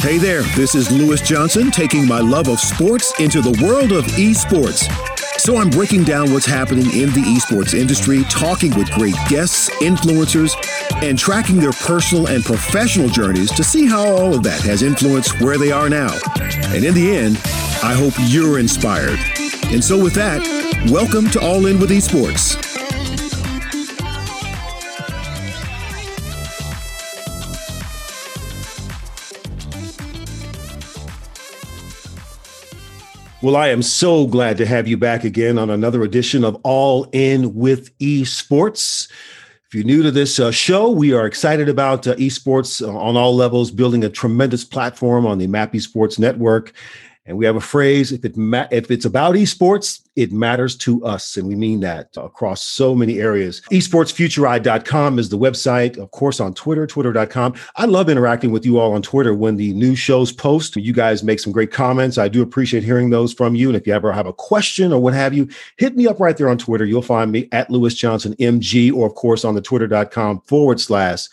Hey there, this is Lewis Johnson taking my love of sports into the world of esports. So I'm breaking down what's happening in the esports industry, talking with great guests, influencers, and tracking their personal and professional journeys to see how all of that has influenced where they are now. And in the end, I hope you're inspired. And so with that, welcome to All In with Esports. Well, I am so glad to have you back again on another edition of All In with Esports. If you're new to this uh, show, we are excited about uh, esports on all levels, building a tremendous platform on the MAP Esports Network. And we have a phrase: if it ma- if it's about esports, it matters to us, and we mean that across so many areas. Esportsfutureye.com is the website, of course, on Twitter, twitter.com. I love interacting with you all on Twitter when the new shows post. You guys make some great comments. I do appreciate hearing those from you. And if you ever have a question or what have you, hit me up right there on Twitter. You'll find me at Lewis Johnson MG, or of course on the twitter.com forward slash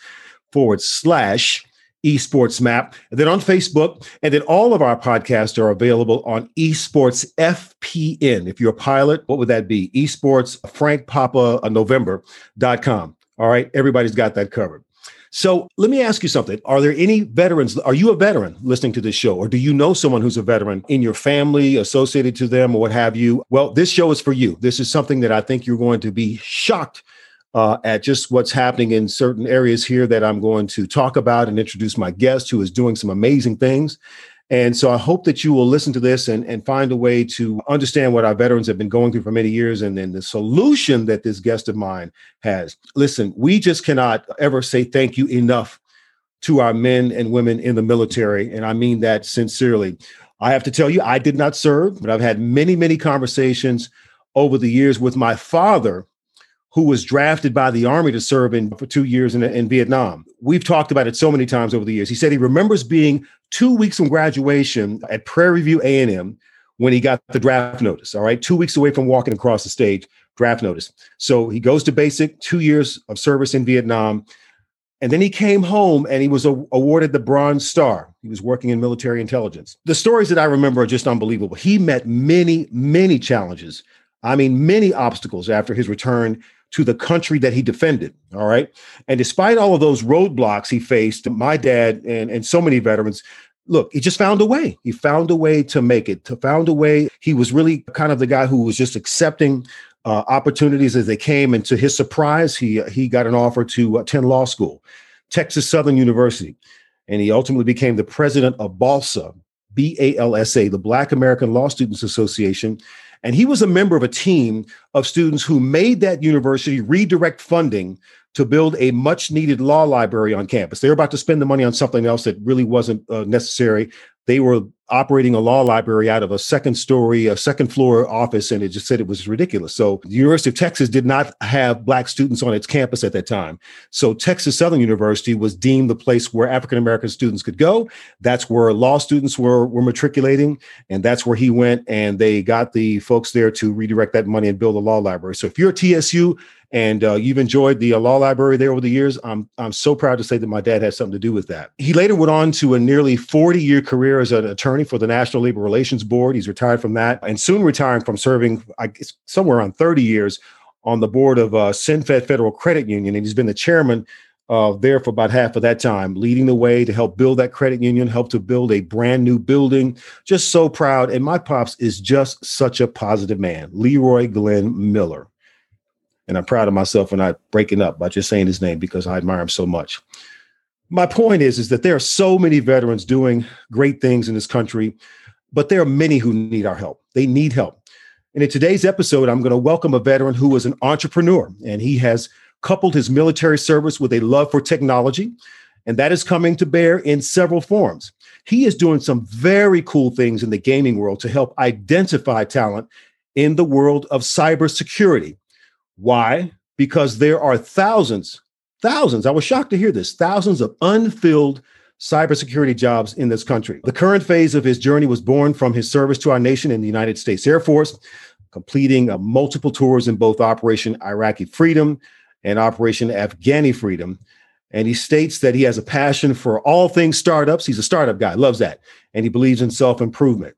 forward slash esports map and then on facebook and then all of our podcasts are available on esports fpn if you're a pilot what would that be? Esports frank papa november.com all right everybody's got that covered. So let me ask you something. Are there any veterans are you a veteran listening to this show or do you know someone who's a veteran in your family associated to them or what have you? Well this show is for you. This is something that i think you're going to be shocked uh, at just what's happening in certain areas here that I'm going to talk about and introduce my guest who is doing some amazing things. And so I hope that you will listen to this and, and find a way to understand what our veterans have been going through for many years and then the solution that this guest of mine has. Listen, we just cannot ever say thank you enough to our men and women in the military. And I mean that sincerely. I have to tell you, I did not serve, but I've had many, many conversations over the years with my father who was drafted by the army to serve in for two years in, in Vietnam. We've talked about it so many times over the years. He said he remembers being two weeks from graduation at Prairie View A&M when he got the draft notice. All right, two weeks away from walking across the stage, draft notice. So he goes to basic, two years of service in Vietnam. And then he came home and he was a- awarded the Bronze Star. He was working in military intelligence. The stories that I remember are just unbelievable. He met many, many challenges. I mean, many obstacles after his return to the country that he defended. All right. And despite all of those roadblocks he faced, my dad and, and so many veterans, look, he just found a way. He found a way to make it, to found a way. He was really kind of the guy who was just accepting uh, opportunities as they came. And to his surprise, he, he got an offer to attend law school, Texas Southern University. And he ultimately became the president of BALSA, B A L S A, the Black American Law Students Association. And he was a member of a team of students who made that university redirect funding to build a much needed law library on campus. They were about to spend the money on something else that really wasn't uh, necessary. They were operating a law library out of a second story, a second floor office, and it just said it was ridiculous. So the University of Texas did not have black students on its campus at that time. So Texas Southern University was deemed the place where African American students could go. That's where law students were were matriculating, and that's where he went. And they got the folks there to redirect that money and build a law library. So if you're TSU, and uh, you've enjoyed the uh, law library there over the years. I'm I'm so proud to say that my dad had something to do with that. He later went on to a nearly 40 year career as an attorney for the National Labor Relations Board. He's retired from that and soon retiring from serving I guess, somewhere around 30 years on the board of uh, Federal Credit Union, and he's been the chairman uh, there for about half of that time, leading the way to help build that credit union, help to build a brand new building. Just so proud. And my pops is just such a positive man, Leroy Glenn Miller. And I'm proud of myself for not breaking up by just saying his name because I admire him so much. My point is, is that there are so many veterans doing great things in this country, but there are many who need our help. They need help. And in today's episode, I'm going to welcome a veteran who is an entrepreneur, and he has coupled his military service with a love for technology, and that is coming to bear in several forms. He is doing some very cool things in the gaming world to help identify talent in the world of cybersecurity. Why? Because there are thousands, thousands, I was shocked to hear this, thousands of unfilled cybersecurity jobs in this country. The current phase of his journey was born from his service to our nation in the United States Air Force, completing uh, multiple tours in both Operation Iraqi Freedom and Operation Afghani Freedom. And he states that he has a passion for all things startups. He's a startup guy, loves that. And he believes in self improvement.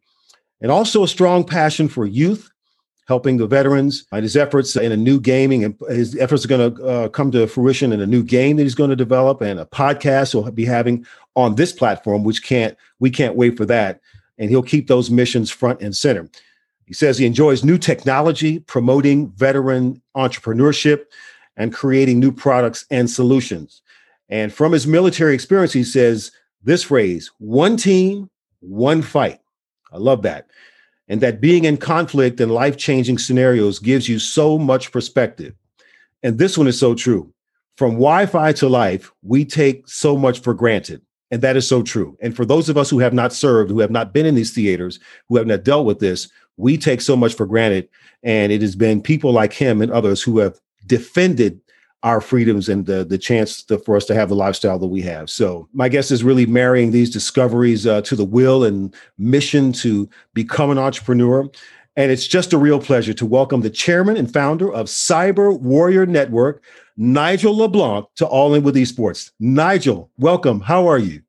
And also a strong passion for youth, helping the veterans and his efforts in a new gaming. And his efforts are going to uh, come to fruition in a new game that he's going to develop and a podcast he'll be having on this platform, which can't, we can't wait for that. And he'll keep those missions front and center. He says he enjoys new technology, promoting veteran entrepreneurship, and creating new products and solutions. And from his military experience, he says this phrase one team, one fight. I love that. And that being in conflict and life changing scenarios gives you so much perspective. And this one is so true. From Wi Fi to life, we take so much for granted. And that is so true. And for those of us who have not served, who have not been in these theaters, who have not dealt with this, we take so much for granted. And it has been people like him and others who have defended our freedoms and the the chance to, for us to have the lifestyle that we have. So my guess is really marrying these discoveries uh, to the will and mission to become an entrepreneur. And it's just a real pleasure to welcome the chairman and founder of Cyber Warrior Network, Nigel LeBlanc, to All In with Esports. Nigel, welcome. How are you?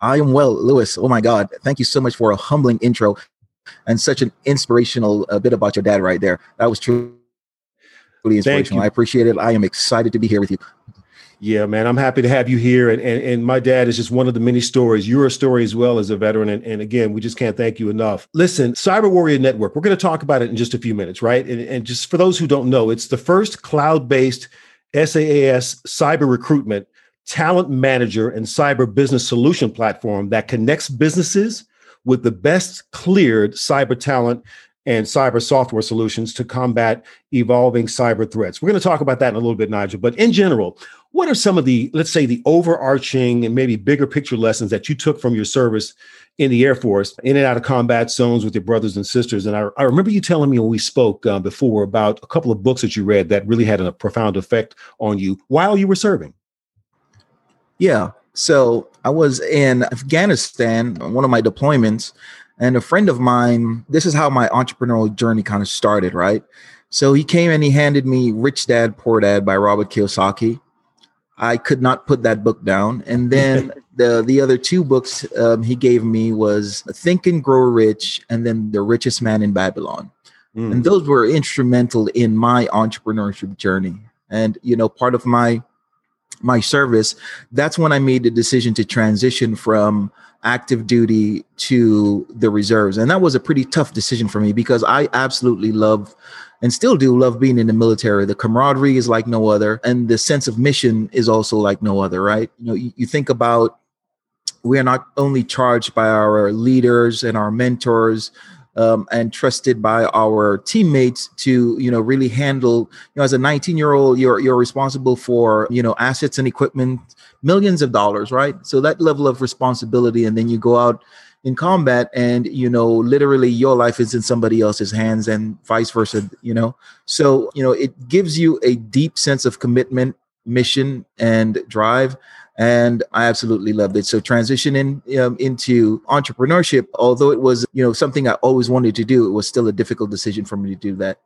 I am well, Lewis. Oh my God. Thank you so much for a humbling intro and such an inspirational uh, bit about your dad right there. That was truly inspirational. I appreciate it. I am excited to be here with you. Yeah, man, I'm happy to have you here. And, and, and my dad is just one of the many stories. You're a story as well as a veteran. And, and again, we just can't thank you enough. Listen, Cyber Warrior Network, we're going to talk about it in just a few minutes, right? And, and just for those who don't know, it's the first cloud based SaaS cyber recruitment, talent manager, and cyber business solution platform that connects businesses with the best cleared cyber talent and cyber software solutions to combat evolving cyber threats. We're going to talk about that in a little bit, Nigel. But in general, what are some of the, let's say, the overarching and maybe bigger picture lessons that you took from your service in the Air Force, in and out of combat zones with your brothers and sisters? And I, I remember you telling me when we spoke uh, before about a couple of books that you read that really had a profound effect on you while you were serving. Yeah. So I was in Afghanistan, one of my deployments, and a friend of mine, this is how my entrepreneurial journey kind of started, right? So he came and he handed me Rich Dad Poor Dad by Robert Kiyosaki. I could not put that book down. And then the the other two books um, he gave me was Think and Grow Rich and then The Richest Man in Babylon. Mm. And those were instrumental in my entrepreneurship journey. And you know, part of my my service, that's when I made the decision to transition from active duty to the reserves. And that was a pretty tough decision for me because I absolutely love and still do love being in the military. The camaraderie is like no other, and the sense of mission is also like no other, right? You know, you, you think about we are not only charged by our leaders and our mentors um, and trusted by our teammates to you know really handle you know as a 19 year old you're you're responsible for you know assets and equipment millions of dollars right? So that level of responsibility and then you go out in combat and you know literally your life is in somebody else's hands and vice versa you know? So you know it gives you a deep sense of commitment mission and drive and I absolutely loved it. So transitioning um, into entrepreneurship, although it was you know something I always wanted to do, it was still a difficult decision for me to do that.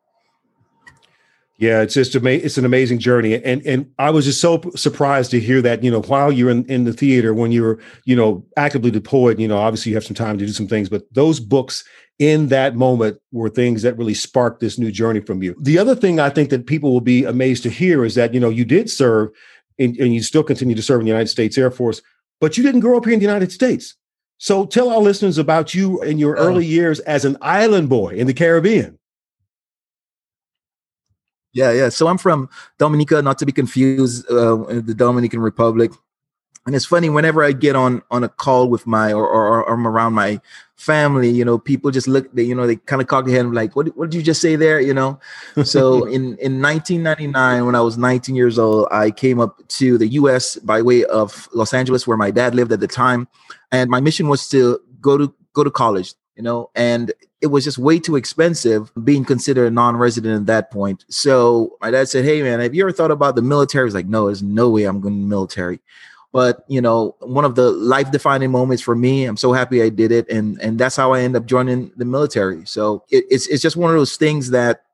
Yeah, it's just amazing. It's an amazing journey, and and I was just so surprised to hear that. You know, while you're in, in the theater, when you're you know actively deployed, you know, obviously you have some time to do some things, but those books in that moment were things that really sparked this new journey from you. The other thing I think that people will be amazed to hear is that you know you did serve and, and you still continue to serve in the United States Air Force, but you didn't grow up here in the United States. So tell our listeners about you in your oh. early years as an island boy in the Caribbean. Yeah, yeah. So I'm from Dominica, not to be confused, uh, the Dominican Republic and it's funny whenever I get on on a call with my or, or, or I'm around my family, you know, people just look, they, you know, they kind of cock their head and like, what, what did you just say there? You know? So in, in 1999, when I was 19 years old, I came up to the US by way of Los Angeles, where my dad lived at the time. And my mission was to go to, go to college, you know, and it was just way too expensive being considered a non-resident at that point. So my dad said, Hey man, have you ever thought about the military? I was like, no, there's no way I'm going to the military but you know one of the life defining moments for me i'm so happy i did it and and that's how i end up joining the military so it, it's, it's just one of those things that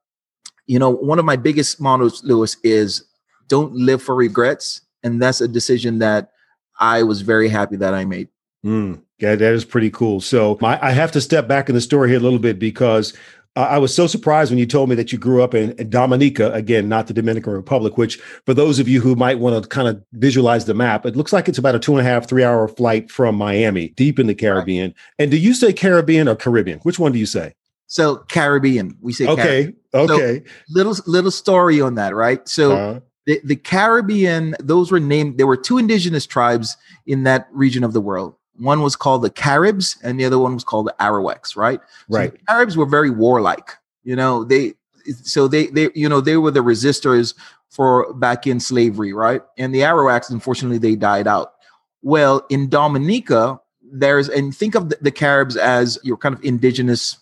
you know, one of my biggest mottos, Lewis, is don't live for regrets. And that's a decision that I was very happy that I made. Mm, yeah, that is pretty cool. So I have to step back in the story here a little bit because I was so surprised when you told me that you grew up in, in, Dominica, again, not the Dominican Republic, which for those of you who might want to kind of visualize the map, it looks like it's about a two and a half, three hour flight from Miami, deep in the Caribbean. Right. And do you say Caribbean or Caribbean? Which one do you say? So Caribbean, we say okay, Caribbean. okay. So little little story on that, right? So uh-huh. the, the Caribbean, those were named. There were two indigenous tribes in that region of the world. One was called the Caribs, and the other one was called the Arawaks, right? Right. So Caribs were very warlike. You know, they so they they you know they were the resistors for back in slavery, right? And the Arawaks, unfortunately, they died out. Well, in Dominica, there's and think of the, the Caribs as your kind of indigenous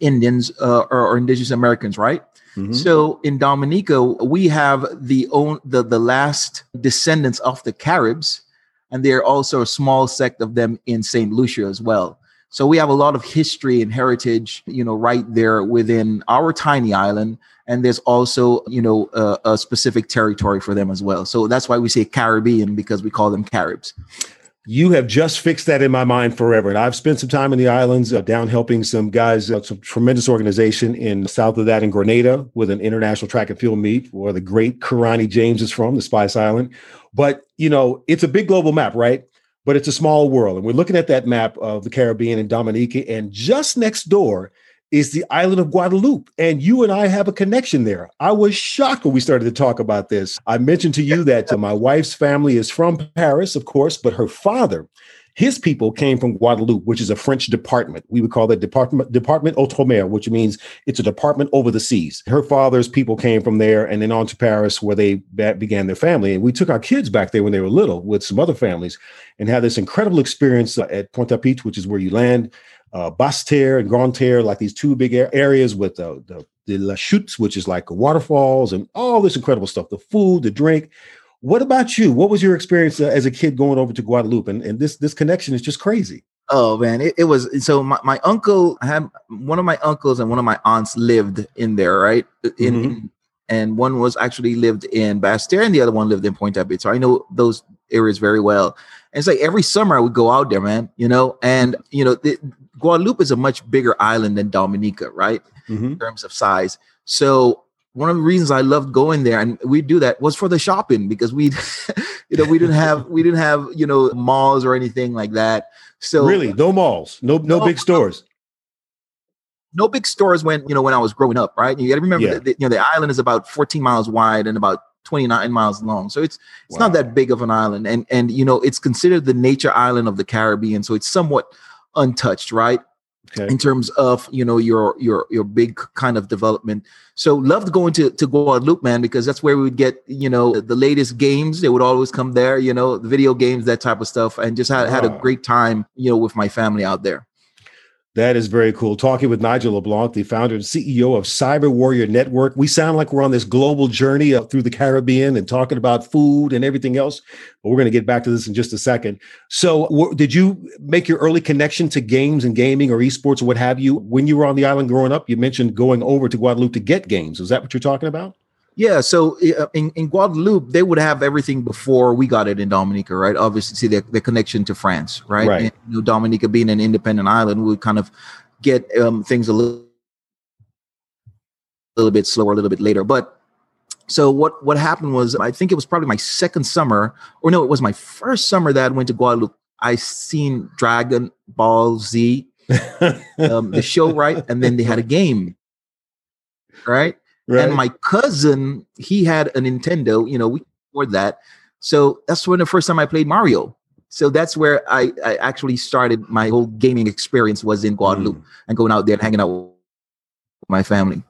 Indians uh, or, or, indigenous Americans, right? Mm-hmm. So in Dominica, we have the own the the last descendants of the Caribs and there are also a small sect of them in St. Lucia as well. So we have a lot of history and heritage, you know, right there within our tiny island. And there's also, you know, a, a specific territory for them as well. So that's why we say Caribbean because we call them Caribs. You have just fixed that in my mind forever. And I've spent some time in the islands uh, down helping some guys, uh, some tremendous organization in south of that in Grenada with an international track and field meet where the great Kirani James is from, the Spice Island. But, you know, it's a big global map, right? But it's a small world. And we're looking at that map of the Caribbean and Dominica. And just next door is the island of Guadeloupe. And you and I have a connection there. I was shocked when we started to talk about this. I mentioned to you that uh, my wife's family is from Paris, of course, but her father his people came from Guadeloupe, which is a French department. We would call that department Department Outre-mer, which means it's a department over the seas. Her father's people came from there and then on to Paris, where they began their family. And we took our kids back there when they were little with some other families and had this incredible experience uh, at Pointe-à-Pitre, which is where you land. Uh, Basse-Terre and Grande-Terre, like these two big areas with uh, the the La Chutes, which is like waterfalls and all this incredible stuff, the food, the drink. What about you? What was your experience uh, as a kid going over to Guadeloupe? And, and this this connection is just crazy. Oh man, it, it was so my, my uncle had one of my uncles and one of my aunts lived in there, right? In, mm-hmm. and one was actually lived in Basse-Terre and the other one lived in Pointe-à-Pitre. So I know those areas very well. And it's like every summer I would go out there, man, you know, and you know, the, Guadeloupe is a much bigger island than Dominica, right? Mm-hmm. In terms of size. So one of the reasons I loved going there and we do that was for the shopping because we, you know, we didn't have we didn't have you know malls or anything like that. So really, no malls, no no, no big stores. No big stores when you know when I was growing up, right? You got to remember yeah. that you know the island is about 14 miles wide and about 29 miles long. So it's it's wow. not that big of an island, and and you know it's considered the nature island of the Caribbean, so it's somewhat untouched, right? okay. in terms of you know your your your big kind of development. So loved going to to Guadeloupe, man, because that's where we would get you know the latest games. They would always come there, you know, the video games, that type of stuff, and just had, wow. had a great time, you know, with my family out there. That is very cool. Talking with Nigel LeBlanc, the founder and CEO of Cyber Warrior Network. We sound like we're on this global journey up through the Caribbean and talking about food and everything else. But we're going to get back to this in just a second. So, did you make your early connection to games and gaming or esports or what have you when you were on the island growing up? You mentioned going over to Guadeloupe to get games. Is that what you're talking about? Yeah, so uh, in, in Guadeloupe, they would have everything before we got it in Dominica, right? Obviously, see the, the connection to France, right? right. And, you know, Dominica being an independent island, we would kind of get um, things a little, little bit slower, a little bit later. But so what what happened was, I think it was probably my second summer, or no, it was my first summer that I went to Guadeloupe. I seen Dragon Ball Z, um, the show, right? And then they had a game, right? Right. And my cousin, he had a Nintendo, you know, we afford that. So that's when the first time I played Mario. So that's where I, I actually started my whole gaming experience was in Guadeloupe mm. and going out there and hanging out with my family.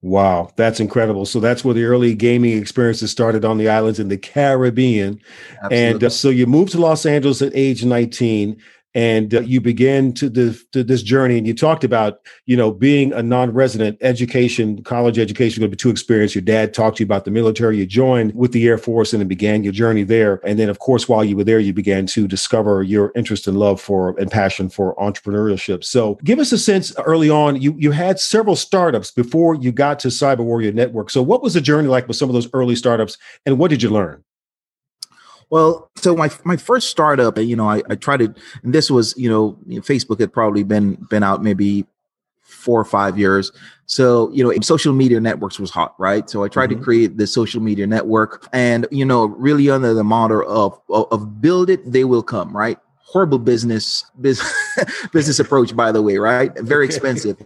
Wow, that's incredible. So that's where the early gaming experiences started on the islands in the Caribbean. Absolutely. And uh, so you moved to Los Angeles at age 19 and uh, you began to, the, to this journey and you talked about you know being a non-resident education college education going to be too experienced. Your dad talked to you about the military. You joined with the air force and then began your journey there. And then of course while you were there you began to discover your interest and love for and passion for entrepreneurship. So give us a sense early on you you had several startups before you got to cyber warrior network. So what was the journey like with some of those early startups and what did you learn well, so my my first startup, you know, I, I tried to, and this was, you know, Facebook had probably been been out maybe four or five years. So, you know, social media networks was hot, right? So I tried mm-hmm. to create the social media network and, you know, really under the motto of, of, of build it, they will come, right? Horrible business, business, business approach, by the way, right? Very expensive.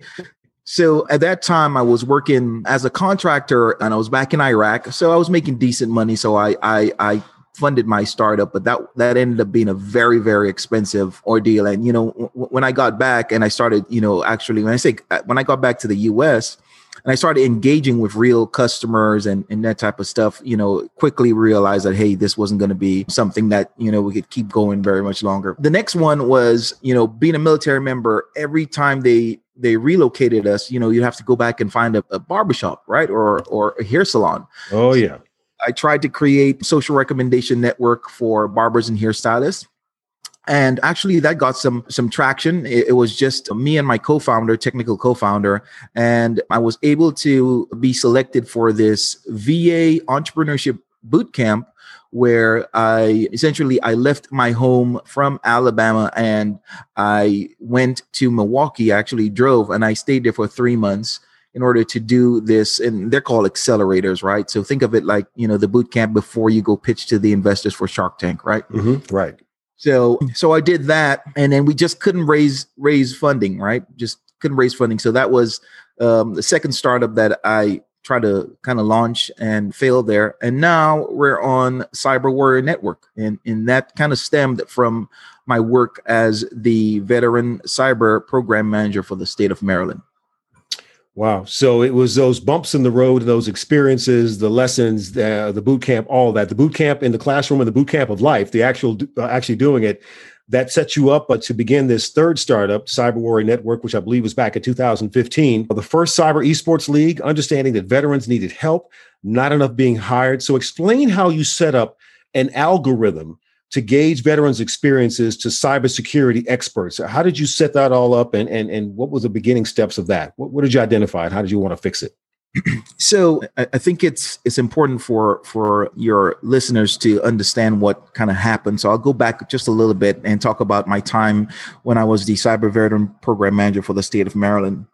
So at that time, I was working as a contractor and I was back in Iraq. So I was making decent money. So I, I, I funded my startup, but that that ended up being a very very expensive ordeal. And you know, w- when I got back and I started, you know, actually when I say uh, when I got back to the U.S. and I started engaging with real customers and and that type of stuff, you know, quickly realized that hey, this wasn't going to be something that you know we could keep going very much longer. The next one was you know being a military member. Every time they they relocated us, you know, you have to go back and find a, a barbershop, right, or or a hair salon. Oh yeah. I tried to create social recommendation network for barbers and hairstylists. And actually, that got some some traction. It, it, was just me and my co-founder, technical co-founder, and I was able to be selected for this VA entrepreneurship boot camp where I essentially I left my home from Alabama and I went to Milwaukee. I actually drove and I stayed there for three months in order to do this and they're called accelerators right? So think of it like you know the boot camp before you go pitch to the investors for shark tank right? Mm-hmm. right. So so i did that and then we just couldn't raise raise funding right? Just couldn't raise funding. So that was um, the second startup that i tried to kind of launch and fail there. And now we're on cyber warrior network and and that kind of stemmed from my work as the veteran cyber program manager for the state of maryland Wow. So it was those bumps in the road, those experiences, the lessons, the, the boot camp, all that, the boot camp in the classroom and the boot camp of life, the actual, uh, actually doing it that set you up uh, to begin this third startup, Cyber Warrior Network, which I believe was back in 2015. The first cyber esports league, understanding that veterans needed help, not enough being hired. So explain how you set up an algorithm to gauge veterans' experiences to cybersecurity experts. How did you set that all up, and and and what was the beginning steps of that? What, what did you identify, and how did you want to fix it? so I think it's it's important for for your listeners to understand what kind of happened. So I'll go back just a little bit and talk about my time when I was the cyber veteran program manager for the state of Maryland.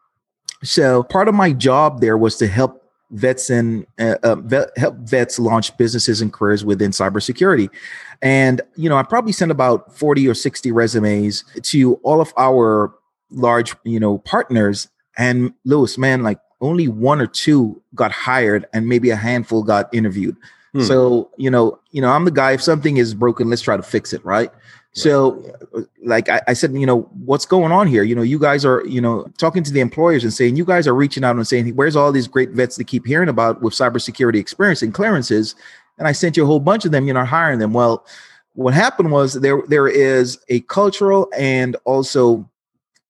So part of my job there was to help vets and uh, uh, vet, help vets launch businesses and careers within cybersecurity. And, you know, I probably sent about 40 or 60 resumes to all of our large, you know, partners. And Lewis, man, like only one or two got hired and maybe a handful got interviewed. Hmm. So, you know, you know, I'm the guy, if something is broken, let's try to fix it, right? So, like I, I, said, you know, what's going on here? You know, you guys are, you know, talking to the employers and saying you guys are reaching out and saying, where's all these great vets that keep hearing about with cybersecurity experience and clearances? And I sent you a whole bunch of them. You're not hiring them. Well, what happened was there there is a cultural and also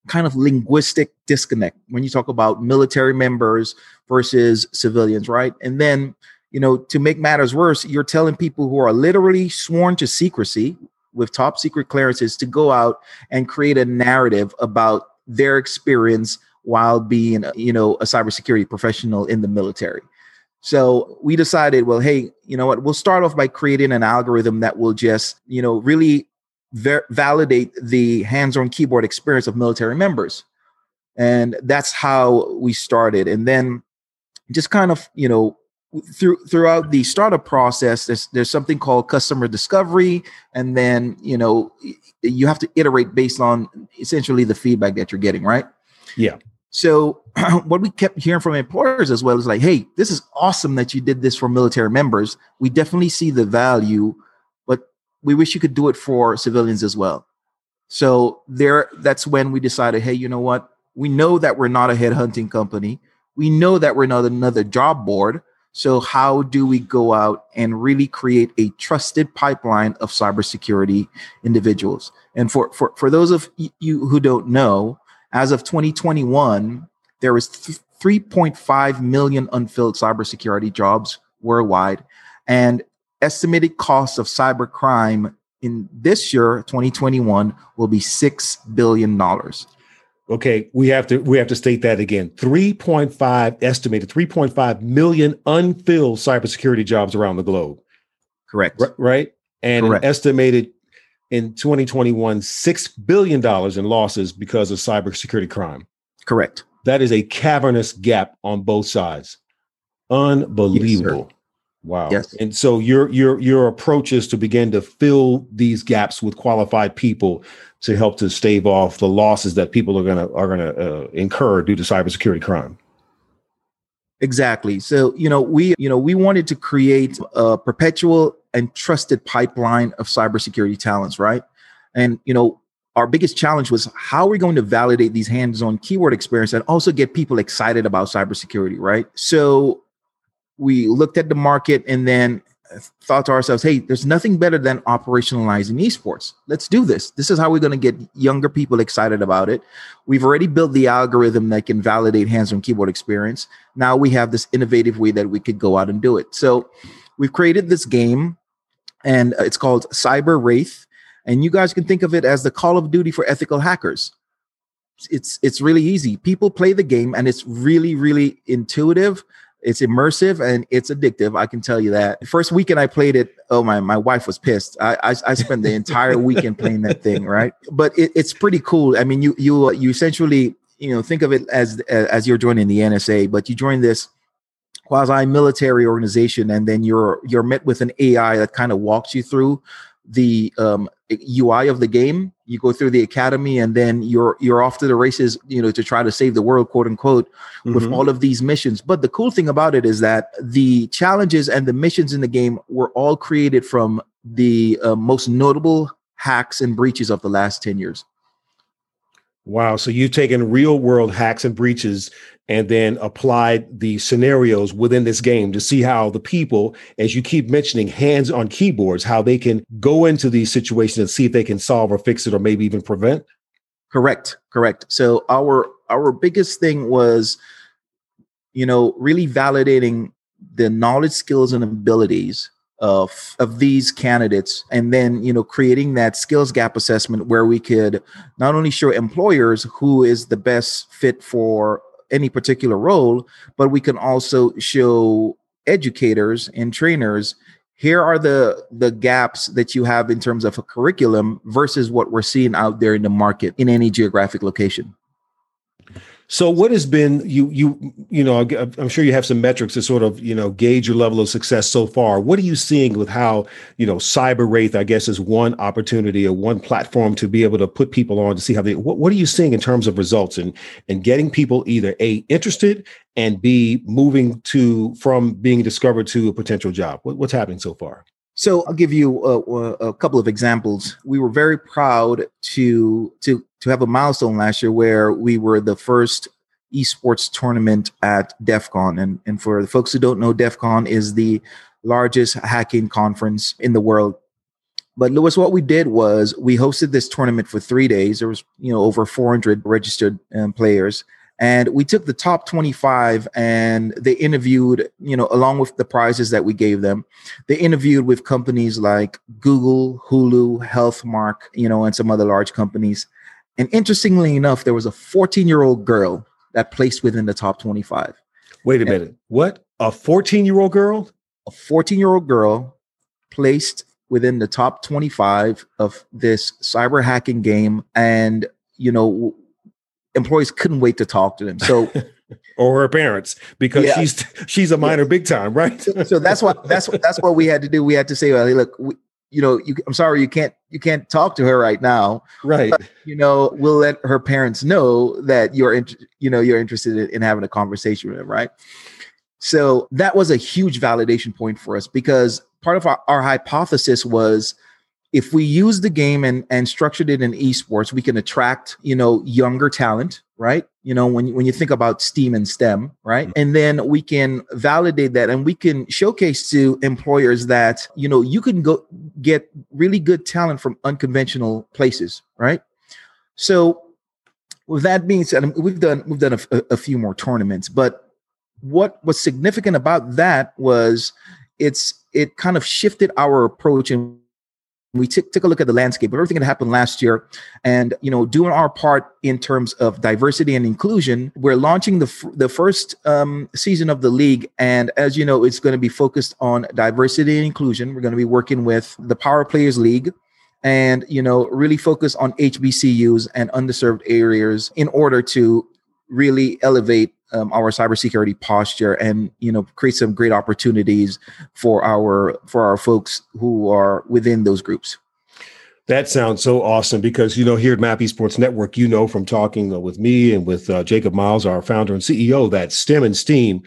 kind of linguistic disconnect when you talk about military members versus civilians, right? And then you know, to make matters worse, you're telling people who are literally sworn to secrecy, with top secret clearances to go out and create a narrative about their experience while being, you know, a cybersecurity professional in the military. So we decided, well, hey, you know what? We'll start off by creating an algorithm that will just, you know, really ver- validate the hands-on keyboard experience of military members. And that's how we started. And then just kind of, you know, through throughout the startup process there's there's something called customer discovery. And then you know you have to iterate based on essentially the feedback that you're getting right? Yeah. So what we kept hearing from employers as well is like hey this is awesome that you did this for military members. We definitely see the value but we wish you could do it for civilians as well. So there that's when we decided hey you know what? We know that we're not a headhunting company. We know that we're not another job board So, how do we go out and really create a trusted pipeline of cybersecurity individuals? And for, for, for those of you who don't know, as of 2021, there was 3.5 million unfilled cybersecurity jobs worldwide. And estimated cost of cybercrime in this year, 2021, will be $6 billion. Okay, we have to we have to state that again. 3.5 estimated 3.5 million unfilled cybersecurity jobs around the globe. Correct. R- right? And Correct. an estimated in 2021 6 billion dollars in losses because of cybersecurity crime. Correct. That is a cavernous gap on both sides. Unbelievable. Yes, wow. Yes. And so your your your approach is to begin to fill these gaps with qualified people to help to stave off the losses that people are gonna are gonna uh, incur due to cybersecurity crime. Exactly. So you know we you know we wanted to create a perpetual and trusted pipeline of cybersecurity talents, right? And you know our biggest challenge was how are we going to validate these hands-on keyword experience and also get people excited about cybersecurity, right? So we looked at the market and then uh, thought to ourselves, hey, there's nothing better than operationalizing esports. Let's do this. This is how we're going to get younger people excited about it. We've already built the algorithm that can validate hands on keyboard experience. Now we have this innovative way that we could go out and do it. So we've created this game and uh, it's called Cyber Wraith. And you guys can think of it as the Call of Duty for ethical hackers. It's it's really easy. People play the game and it's really really intuitive it's immersive and it's addictive. I can tell you that. First weekend I played it, oh my, my wife was pissed. I I, I spent the entire weekend playing that thing, right? But it, it's pretty cool. I mean, you you you essentially you know think of it as as you're joining the NSA, but you join this quasi military organization, and then you're you're met with an AI that kind of walks you through the um, UI of the game. You go through the academy, and then you're you're off to the races. You know, to try to save the world, quote unquote, mm-hmm. with all of these missions. But the cool thing about it is that the challenges and the missions in the game were all created from the uh, most notable hacks and breaches of the last ten years. Wow. So you've taken real world hacks and breaches and then applied the scenarios within this game to see how the people, as you keep mentioning, hands on keyboards, how they can go into these situations and see if they can solve or fix it or maybe even prevent? Correct. Correct. So our our biggest thing was, you know, really validating the knowledge, skills, and abilities of of these candidates and then you know creating that skills gap assessment where we could not only show employers who is the best fit for any particular role but we can also show educators and trainers here are the the gaps that you have in terms of a curriculum versus what we're seeing out there in the market in any geographic location so, what has been you you you know? I'm sure you have some metrics to sort of you know gauge your level of success so far. What are you seeing with how you know Cyber Wraith? I guess is one opportunity or one platform to be able to put people on to see how they. What, what are you seeing in terms of results and and getting people either a interested and b moving to from being discovered to a potential job? What, what's happening so far? So I'll give you a, a, couple of examples. We were very proud to to to have a milestone last year where we were the first esports tournament at DEF CON. And, and for the folks who don't know, DEF CON is the largest hacking conference in the world. But Lewis, what we did was we hosted this tournament for three days. There was, you know, over 400 registered um, players, and we took the top 25 and they interviewed you know along with the prizes that we gave them they interviewed with companies like google hulu healthmark you know and some other large companies and interestingly enough there was a 14 year old girl that placed within the top 25 wait a and minute what a 14 year old girl a 14 year old girl placed within the top 25 of this cyber hacking game and you know employees couldn't wait to talk to them. So or her parents because yeah. she's she's a minor yeah. big time, right? so, so, that's what that's what that's what we had to do. We had to say, well, hey, look, we, you know, you, I'm sorry, you can't you can't talk to her right now, right? But, you know, we'll let her parents know that you're in, you know you're interested in, in having a conversation with them, right? So that was a huge validation point for us because part of our, our hypothesis was if we use the game and, and structured it in esports, we can attract, you know, younger talent, right? You know, when when you think about STEAM and STEM, right? Mm-hmm. And then we can validate that and we can showcase to employers that, you know, you can go get really good talent from unconventional places, right? So with that being said, we've done we've done a, a few more tournaments, but what was significant about that was it's it kind of shifted our approach and we took, took a look at the landscape of everything that happened last year and you know doing our part in terms of diversity and inclusion. We're launching the, f- the first um, season of the league. And as you know it's going to be focused on diversity and inclusion. We're going to be working with the power players league and you know really focus on hbcus and underserved areas in order to really elevate um, our cybersecurity posture and you know create some great opportunities for our for our folks who are within those groups that sounds so awesome because you know here at Map Esports Network, you know from talking uh, with me and with uh, Jacob Miles, our founder and CEO, that STEM and STEAM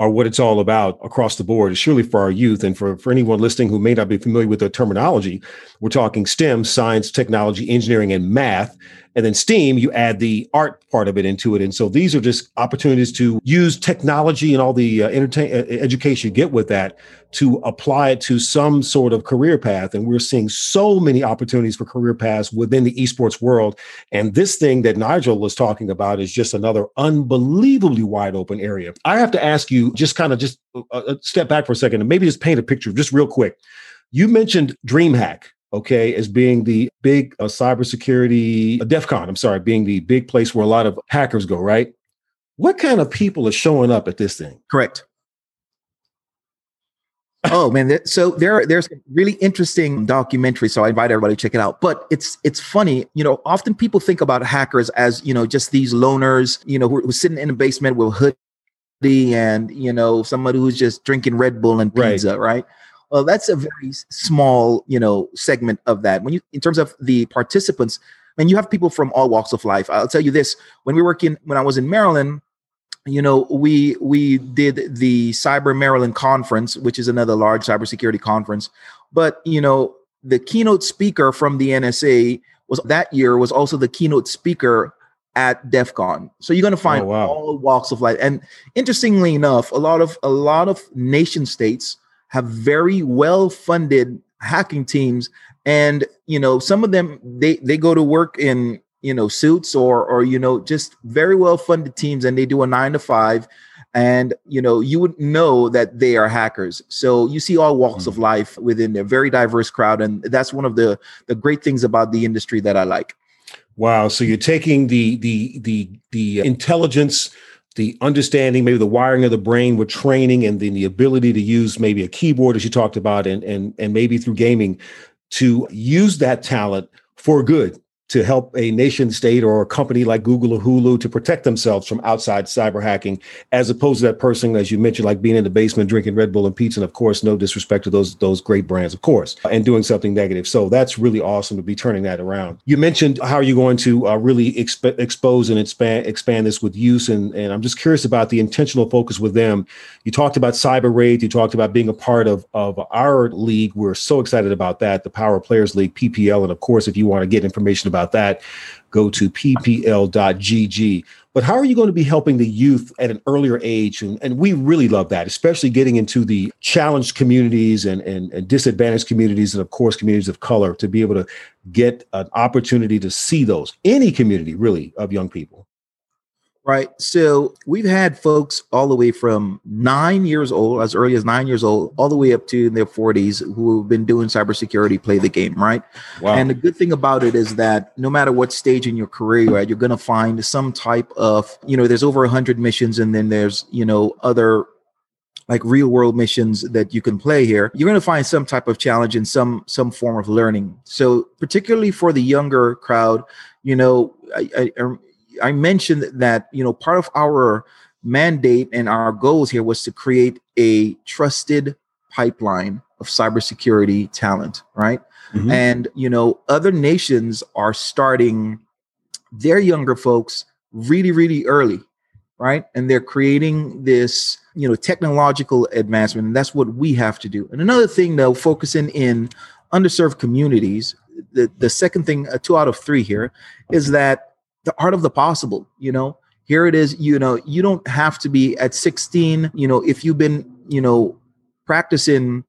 are what it's all about across the board. Surely for our youth and for, for anyone listening who may not be familiar with the terminology. We're talking STEM, science, technology, engineering, and math. And then STEAM, you add the art part of it into it. And so these are just opportunities to use technology and all the uh, entertain uh, education you get with that to apply it to some sort of career path. And we're seeing so many opportunities for career paths within the esports world. And this thing that Nigel was talking about is just another unbelievably wide open area. I have to ask you, just kind of just uh, uh step back for a second and maybe just paint a picture, just real quick. You mentioned DreamHack okay, as being the big uh, cybersecurity, uh, DEF CON, I'm sorry, being the big place where a lot of hackers go, right? What kind of people are showing up at this thing? Correct. oh man, so there there's a really interesting documentary. So I invite everybody to check it out. But it's it's funny, you know. Often people think about hackers as you know just these loners, you know, who, who's sitting in a basement with a hoodie and you know somebody who's just drinking Red Bull and pizza, right? right? Well, that's a very small, you know, segment of that. When you, in terms of the participants, and you have people from all walks of life. I'll tell you this: when we were working, when I was in Maryland, you know, we we did the Cyber Maryland conference, which is another large cybersecurity conference. But you know, the keynote speaker from the NSA was that year was also the keynote speaker at DEF CON. So you're going to find oh, wow. all walks of life. And interestingly enough, a lot of a lot of nation states have very well funded hacking teams. And you know some of them they they go to work in you know suits or or you know just very well funded teams and they do a 9 to 5 and you know you would know that they are hackers. So you see all walks mm-hmm. of life within a very diverse crowd. And that's one of the the great things about the industry that I like. Wow. So you're taking the the the the intelligence the understanding, maybe the wiring of the brain with training and then the ability to use maybe a keyboard, as you talked about, and and and maybe through gaming to use that talent for good to help a nation state or a company like Google or Hulu to protect themselves from outside cyber hacking, as opposed to that person, as you mentioned, like being in the basement drinking Red Bull and pizza. And of course, no disrespect to those those great brands, of course, and doing something negative. So that's really awesome to be turning that around. You mentioned how are you're going to uh, really exp- expose and expand expand this with use, and and I'm just curious about the intentional focus with them. You talked about Cyber Wraith. You talked about being a part of of our league. We're so excited about that, the Power Players League, PPL, and of course, if you want to get information about about that, go to ppl.gg. But how are you going to be helping the youth at an earlier age? And, and we really love that, especially getting into the challenged communities and, and, and disadvantaged communities, and of course, communities of color to be able to get an opportunity to see those, any community really, of young people. Right. So we've had folks all the way from nine years old, as early as nine years old, all the way up to in their 40s who have been doing cybersecurity, play the game, right? Wow. And the good thing about it is that no matter what stage in your career you're at, you're going to find some type of, you know, there's over 100 missions and then there's, you know, other like real world missions that you can play here you're going to find some type of challenge and some some form of learning so particularly for the younger crowd you know I, I, I mentioned that you know part of our mandate and our goals here was to create a trusted pipeline of cybersecurity talent, right? Mm-hmm. And you know, other nations are starting their younger folks really, really early, right? And they're creating this, you know, technological advancement, and that's what we have to do. And another thing, though, focusing in underserved communities, the the second thing, uh, two out of three here, is that the art of the possible. You know, here it is. You know, you don't have to be at 16. You know, if you've been, you know, practicing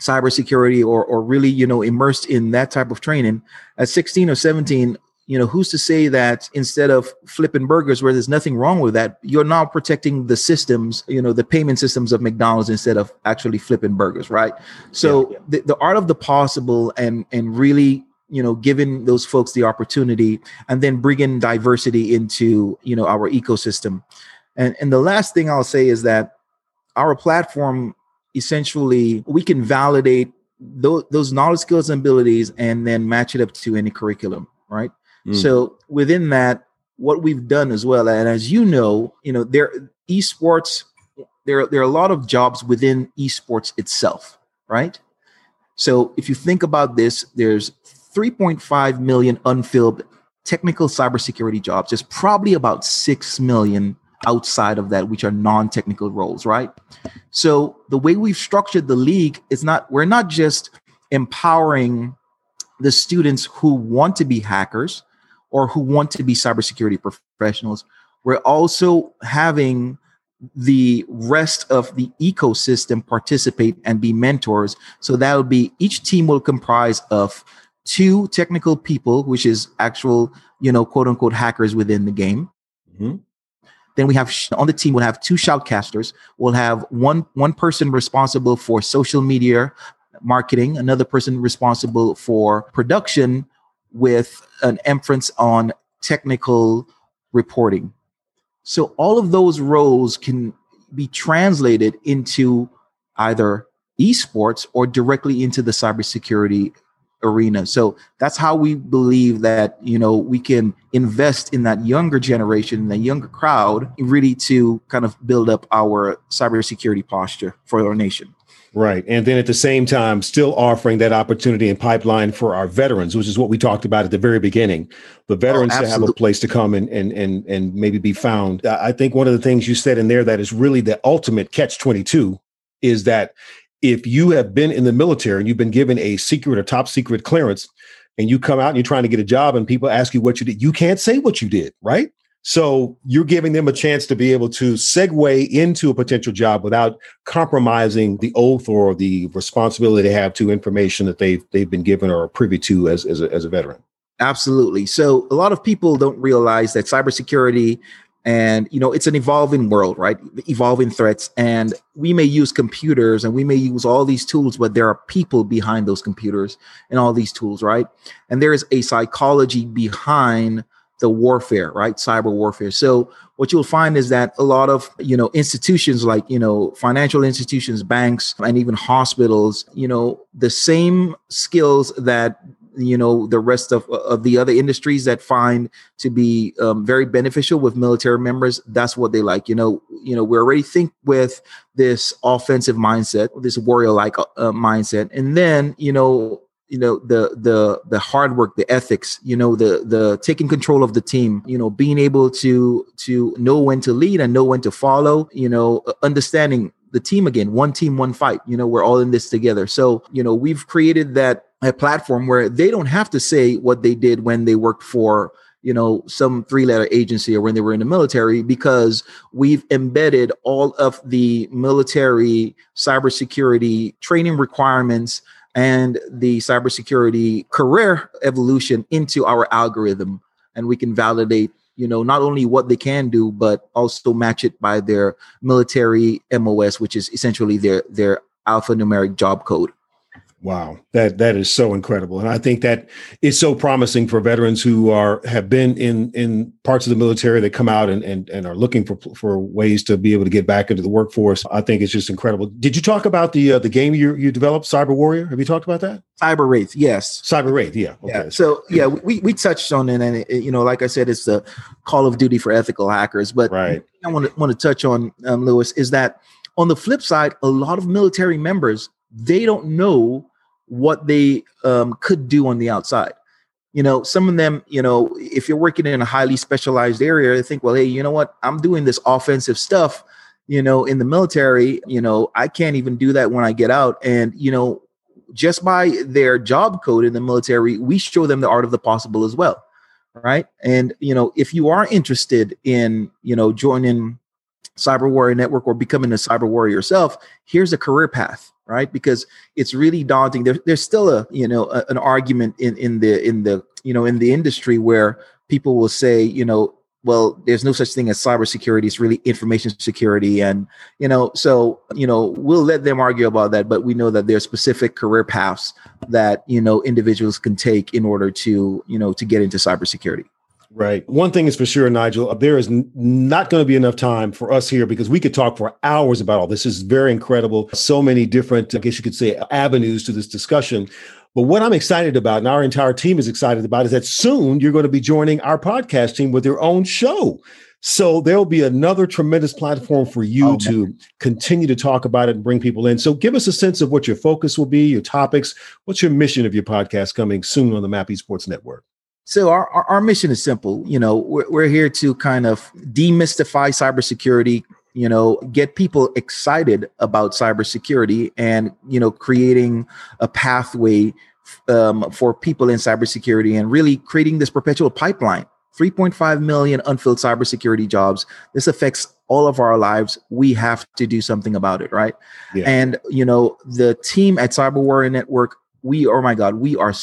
cybersecurity or or really you know immersed in that type of training at 16 or 17 you know who's to say that instead of flipping burgers where there's nothing wrong with that you're now protecting the systems you know the payment systems of mcdonald's instead of actually flipping burgers right so yeah, yeah. The, the art of the possible and and really you know giving those folks the opportunity and then bringing diversity into you know our ecosystem and and the last thing i'll say is that our platform essentially we can validate those, those knowledge skills and abilities and then match it up to any curriculum right Mm. So within that, what we've done as well, and as you know, you know, there esports, there, there are a lot of jobs within esports itself, right? So if you think about this, there's 3.5 million unfilled technical cybersecurity jobs. There's probably about 6 million outside of that, which are non-technical roles, right? So the way we've structured the league is not, we're not just empowering the students who want to be hackers, or who want to be cybersecurity professionals. We're also having the rest of the ecosystem participate and be mentors. So that will be each team will comprise of two technical people, which is actual, you know, quote unquote hackers within the game. Mm-hmm. Then we have on the team, we'll have two shoutcasters. We'll have one one person responsible for social media marketing, another person responsible for production, with an emphasis on technical reporting. So all of those roles can be translated into either esports or directly into the cybersecurity arena. So that's how we believe that, you know, we can invest in that younger generation, the younger crowd, really to kind of build up our cybersecurity posture for our nation. Right. And then at the same time, still offering that opportunity and pipeline for our veterans, which is what we talked about at the very beginning. The oh, veterans oh, to have a place to come and, and, and, and maybe be found. I think one of the things you said in there that is really the ultimate catch 22 is that if you have been in the military and you've been given a secret or top secret clearance and you come out and you're trying to get a job and people ask you what you did, you can't say what you did, right? So you're giving them a chance to be able to segue into a potential job without compromising the oath or the responsibility they have to information that they've they've been given or privy to as as a, as a veteran. Absolutely. So a lot of people don't realize that cybersecurity and you know it's an evolving world right evolving threats and we may use computers and we may use all these tools but there are people behind those computers and all these tools right and there is a psychology behind the warfare, right? Cyber warfare. So what you'll find is that a lot of, you know, institutions like, you know, financial institutions, banks, and even hospitals, you know, the same skills that you know the rest of, of the other industries that find to be um, very beneficial with military members that's what they like you know you know we already think with this offensive mindset this warrior like uh, mindset. And then you know you know the the the hard work the ethics you know the the taking control of the team you know being able to to know when to lead and know when to follow you know understanding the team again one team one fight you know we're all in this together. So you know we've created that a platform where they don't have to say what they did when they worked for you know some three letter agency or when they were in the military because we've embedded all of the military cybersecurity training requirements and the cybersecurity career evolution into our algorithm. And we can validate you know not only what they can do but also match it by their military MOS which is essentially their their alphanumeric job code Wow, that that is so incredible, and I think that is so promising for veterans who are have been in in parts of the military that come out and and, and are looking for for ways to be able to get back into the workforce. I think it's just incredible. Did you talk about the uh, the game you you developed, Cyber Warrior? Have you talked about that? Cyber Wraith, yes. Cyber Wraith, yeah. Okay. Yeah. So yeah, we we touched on it, and it, you know, like I said, it's the Call of Duty for ethical hackers. But right. I want to want to touch on um, Lewis is that on the flip side, a lot of military members they don't know what they um, could do on the outside. You know, some of them, you know, if you're working in a highly specialized area, they think, well, hey, you know what? I'm doing this offensive stuff, you know, in the military, you know, I can't even do that when I get out. And, you know, just by their job code in the military, we show them the art of the possible as well right? And you know, if you are interested in you know joining cyber warrior network or becoming a cyber warrior yourself here's a career path right? Because it's really daunting. There, there's still a you know a, an argument in in the in the you know in the industry where people will say you know well there's no such thing as cybersecurity. It's really information security. And you know so you know we'll let them argue about that but we know that there's specific career paths that you know individuals can take in order to you know to get into cybersecurity Right. One thing is for sure, Nigel, uh, there is n- not going to be enough time for us here because we could talk for hours about all this. this is very incredible. So many different, I guess you could say, avenues to this discussion. But what I'm excited about, and our entire team is excited about, is that soon you're going to be joining our podcast team with your own show. So there'll be another tremendous platform for you oh, to continue to talk about it and bring people in. So give us a sense of what your focus will be, your topics. What's your mission of your podcast coming soon on the Map Esports Network? So our, our, our mission is simple. You know, we're, we're here to kind of demystify cybersecurity, you know, get people excited about cybersecurity and, you know, creating a pathway um, for people in cybersecurity and really creating this perpetual pipeline. 3.5 million unfilled cybersecurity jobs. This affects all of our lives. We have to do something about it, right? Yeah. And, you know, the team at Cyber Warrior Network, we, oh my God, we are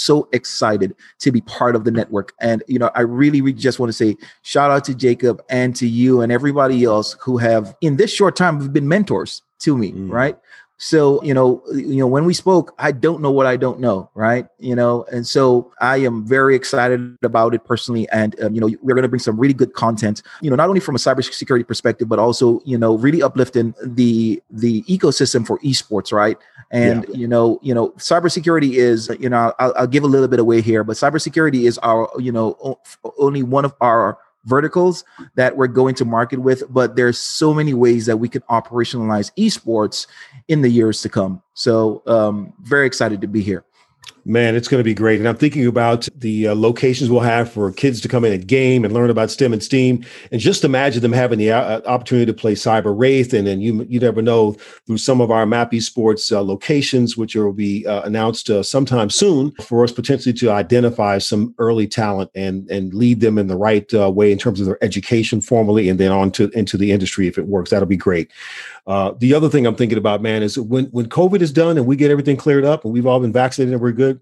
so excited to be part of the network. And, you know, I really, really just want to say shout out to Jacob and to you and everybody else who have, in this short time, have been mentors to me, mm. right? So, you know, you know, when we spoke, I don't know what I don't know, right? You know, and so I am very excited about it personally. And um, you know, we're going to bring some really good content. You know, not only from a cybersecurity perspective, but also you know, really uplifting the the ecosystem for esports, right? And yeah. you know, you know, cybersecurity is you know, I'll, I'll give a little bit away here, but cybersecurity is our you know only one of our verticals that we're going to market with but there's so many ways that we can operationalize esports in the years to come. So um, very excited to be here Man, it's going to be great. And I'm thinking about the uh, locations we'll have for kids to come in and game and learn about STEM and STEAM. And just imagine them having the uh, opportunity to play Cyber Wraith. And then you, you never know through some of our Map Esports uh, locations, which will be uh, announced uh, sometime soon, for us potentially to identify some early talent and, and lead them in the right uh, way in terms of their education formally and then on to into the industry if it works. That'll be great. Uh, the other thing I'm thinking about, man, is when when COVID is done and we get everything cleared up and we've all been vaccinated and we're good,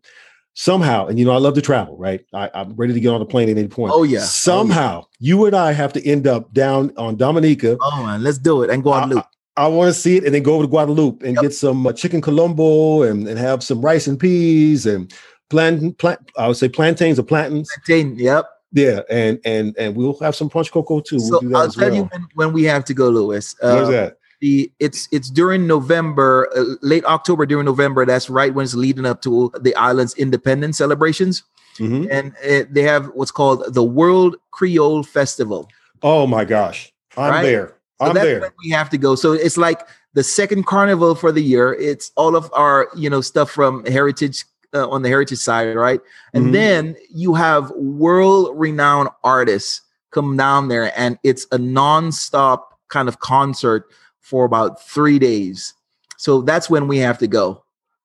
somehow, and you know, I love to travel, right? I, am ready to get on a plane at any point. Oh yeah. Somehow, oh, yeah. you and I have to end up down on Dominica. Oh man, let's do it and Guadeloupe. I, I, I want to see it and then go over to Guadeloupe and yep. get some uh, chicken colombo and, and have some rice and peas and plant plant. I would say plantains or plantains. Plantain. Yep. Yeah, and and and we'll have some punch cocoa too. So we'll I'll tell well. you when, when, we have to go, Lewis. Uh, Where's that? The it's it's during November, uh, late October during November. That's right when it's leading up to the island's independence celebrations, mm-hmm. and it, they have what's called the World Creole Festival. Oh my gosh, I'm right? there. I'm so there. we have to go. So it's like the second carnival for the year. It's all of our you know stuff from heritage uh, on the heritage side, right? And mm-hmm. then you have world renowned artists come down there, and it's a non-stop kind of concert for about three days. So that's when we have to go.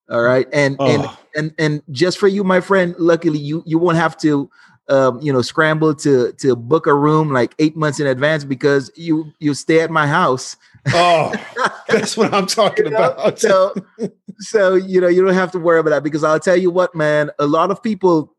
All right. And oh. and and and just for you, my friend, luckily you you won't have to um, you know, scramble to to book a room like eight months in advance because you you stay at my house. Oh, that's what I'm talking you know? about. so, so you know, you don't have to worry about that because I'll tell you what, man. A lot of people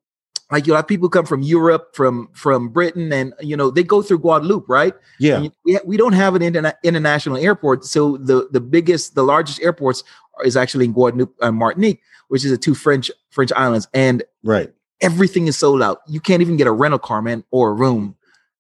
like you have people come from Europe, from from Britain, and you know they go through Guadeloupe, right? Yeah, we, we don't have an interna- international airport, so the the biggest, the largest airports is actually in Guadeloupe and Martinique, which is the two French French islands, and right, everything is sold out. You can't even get a rental car, man, or a room.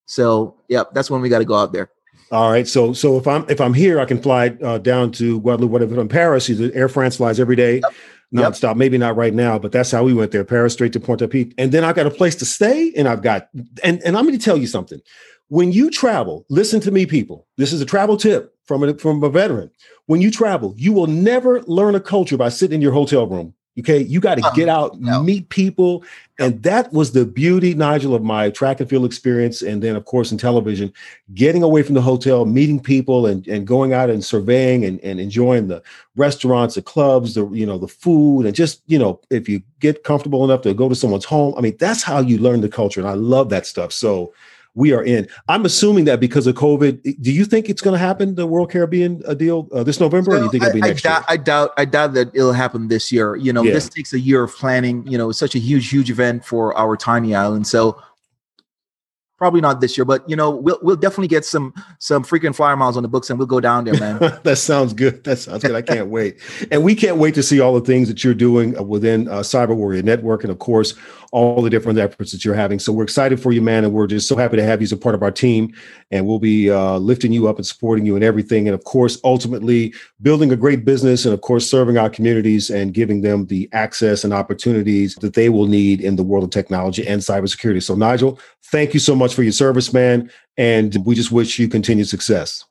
So, yeah, that's when we got to go out there. All right. So so if I'm if I'm here, I can fly uh, down to Guadeloupe. Whatever from Paris, Air France flies every day. Yep nonstop. Yep. Maybe not right now, but that's how we went there. Paris straight to Pointe-à-Pitre. And then I've got a place to stay and I've got and, and I'm going to tell you something. When you travel, listen to me, people. This is a travel tip from a, from a veteran. When you travel, you will never learn a culture by sitting in your hotel room. Okay, you got to get out, no. meet people, and that was the beauty, Nigel, of my track and field experience, and then of course in television, getting away from the hotel, meeting people, and and going out and surveying and, and enjoying the restaurants, the clubs, the you know the food, and just you know if you get comfortable enough to go to someone's home, I mean that's how you learn the culture, and I love that stuff. So we are in. I'm assuming that because of COVID, do you think it's going to happen, the World Caribbean uh, deal uh, this November, so or do you think it'll be next I doubt, year? I doubt, I doubt that it'll happen this year. You know, yeah. this takes a year of planning. You know, it's such a huge, huge event for our tiny island. So Probably not this year, but you know, we'll we'll definitely get some some freaking flyer miles on the books, and we'll go down there, man. that sounds good. That sounds good. I can't wait, and we can't wait to see all the things that you're doing uh, within uh, Cyber Warrior Network, and of course, all the different efforts that you're having. So we're excited for you, man, and we're just so happy to have you as a part of our team, and we'll be uh, lifting you up and supporting you and everything, and of course, ultimately building a great business, and of course, serving our communities and giving them the access and opportunities that they will need in the world of technology and cybersecurity. So, Nigel, thank you so much for your service, man. And we just wish you continued success.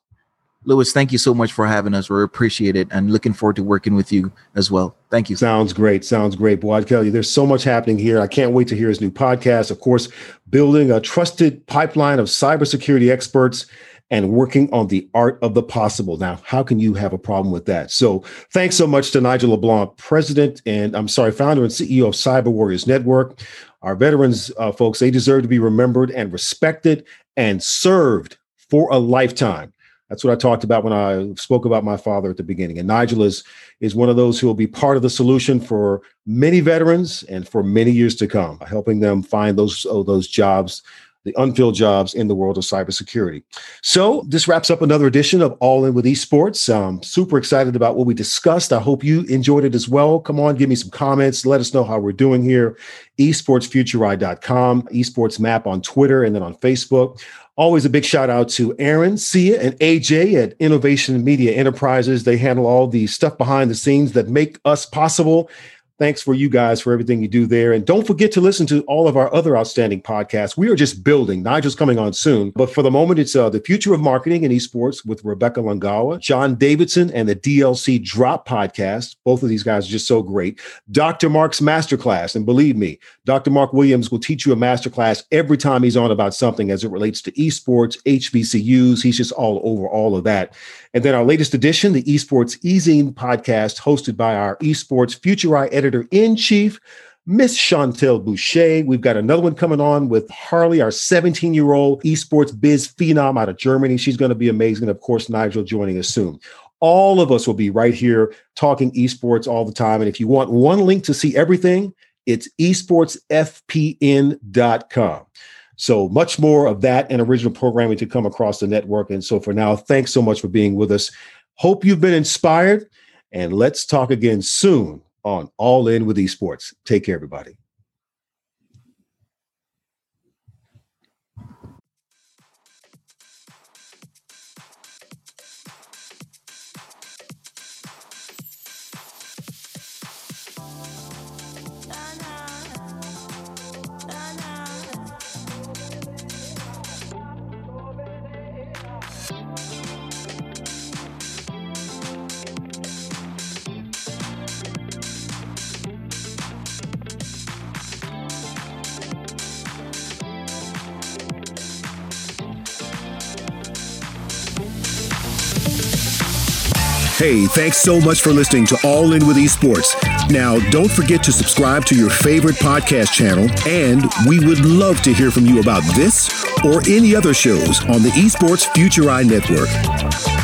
Lewis, thank you so much for having us. We appreciate it and looking forward to working with you as well. Thank you. Sounds great. Sounds great. Boy, I tell you, there's so much happening here. I can't wait to hear his new podcast. Of course, building a trusted pipeline of cybersecurity experts and working on the art of the possible. Now, how can you have a problem with that? So, thanks so much to Nigel LeBlanc, president and I'm sorry, founder and CEO of Cyber Warriors Network. Our veterans, uh, folks, they deserve to be remembered and respected and served for a lifetime. That's what I talked about when I spoke about my father at the beginning. And Nigel is is one of those who will be part of the solution for many veterans and for many years to come, helping them find those oh, those jobs the unfilled jobs in the world of cybersecurity. So this wraps up another edition of All In with Esports. I'm super excited about what we discussed. I hope you enjoyed it as well. Come on, give me some comments. Let us know how we're doing here. esportsfuturei.com, esports map on Twitter, and then on Facebook. Always a big shout out to Aaron, Sia, and AJ at Innovation Media Enterprises. They handle all the stuff behind the scenes that make us possible. Thanks for you guys for everything you do there. And don't forget to listen to all of our other outstanding podcasts. We are just building. Nigel's coming on soon. But for the moment, it's uh, The Future of Marketing and Esports with Rebecca Langawa, John Davidson, and the DLC Drop podcast. Both of these guys are just so great. Dr. Mark's Masterclass. And believe me, Dr. Mark Williams will teach you a masterclass every time he's on about something as it relates to esports, HBCUs. He's just all over all of that. And then our latest edition, the Esports Easing podcast, hosted by our Esports Futurei editor in chief, Miss Chantel Boucher. We've got another one coming on with Harley, our 17 year old esports biz phenom out of Germany. She's going to be amazing. And of course, Nigel joining us soon. All of us will be right here talking esports all the time. And if you want one link to see everything, it's esportsfpn.com. So much more of that and original programming to come across the network. And so for now, thanks so much for being with us. Hope you've been inspired. And let's talk again soon on All In with Esports. Take care, everybody. Hey, thanks so much for listening to All In with Esports. Now, don't forget to subscribe to your favorite podcast channel, and we would love to hear from you about this or any other shows on the Esports Futurei Network.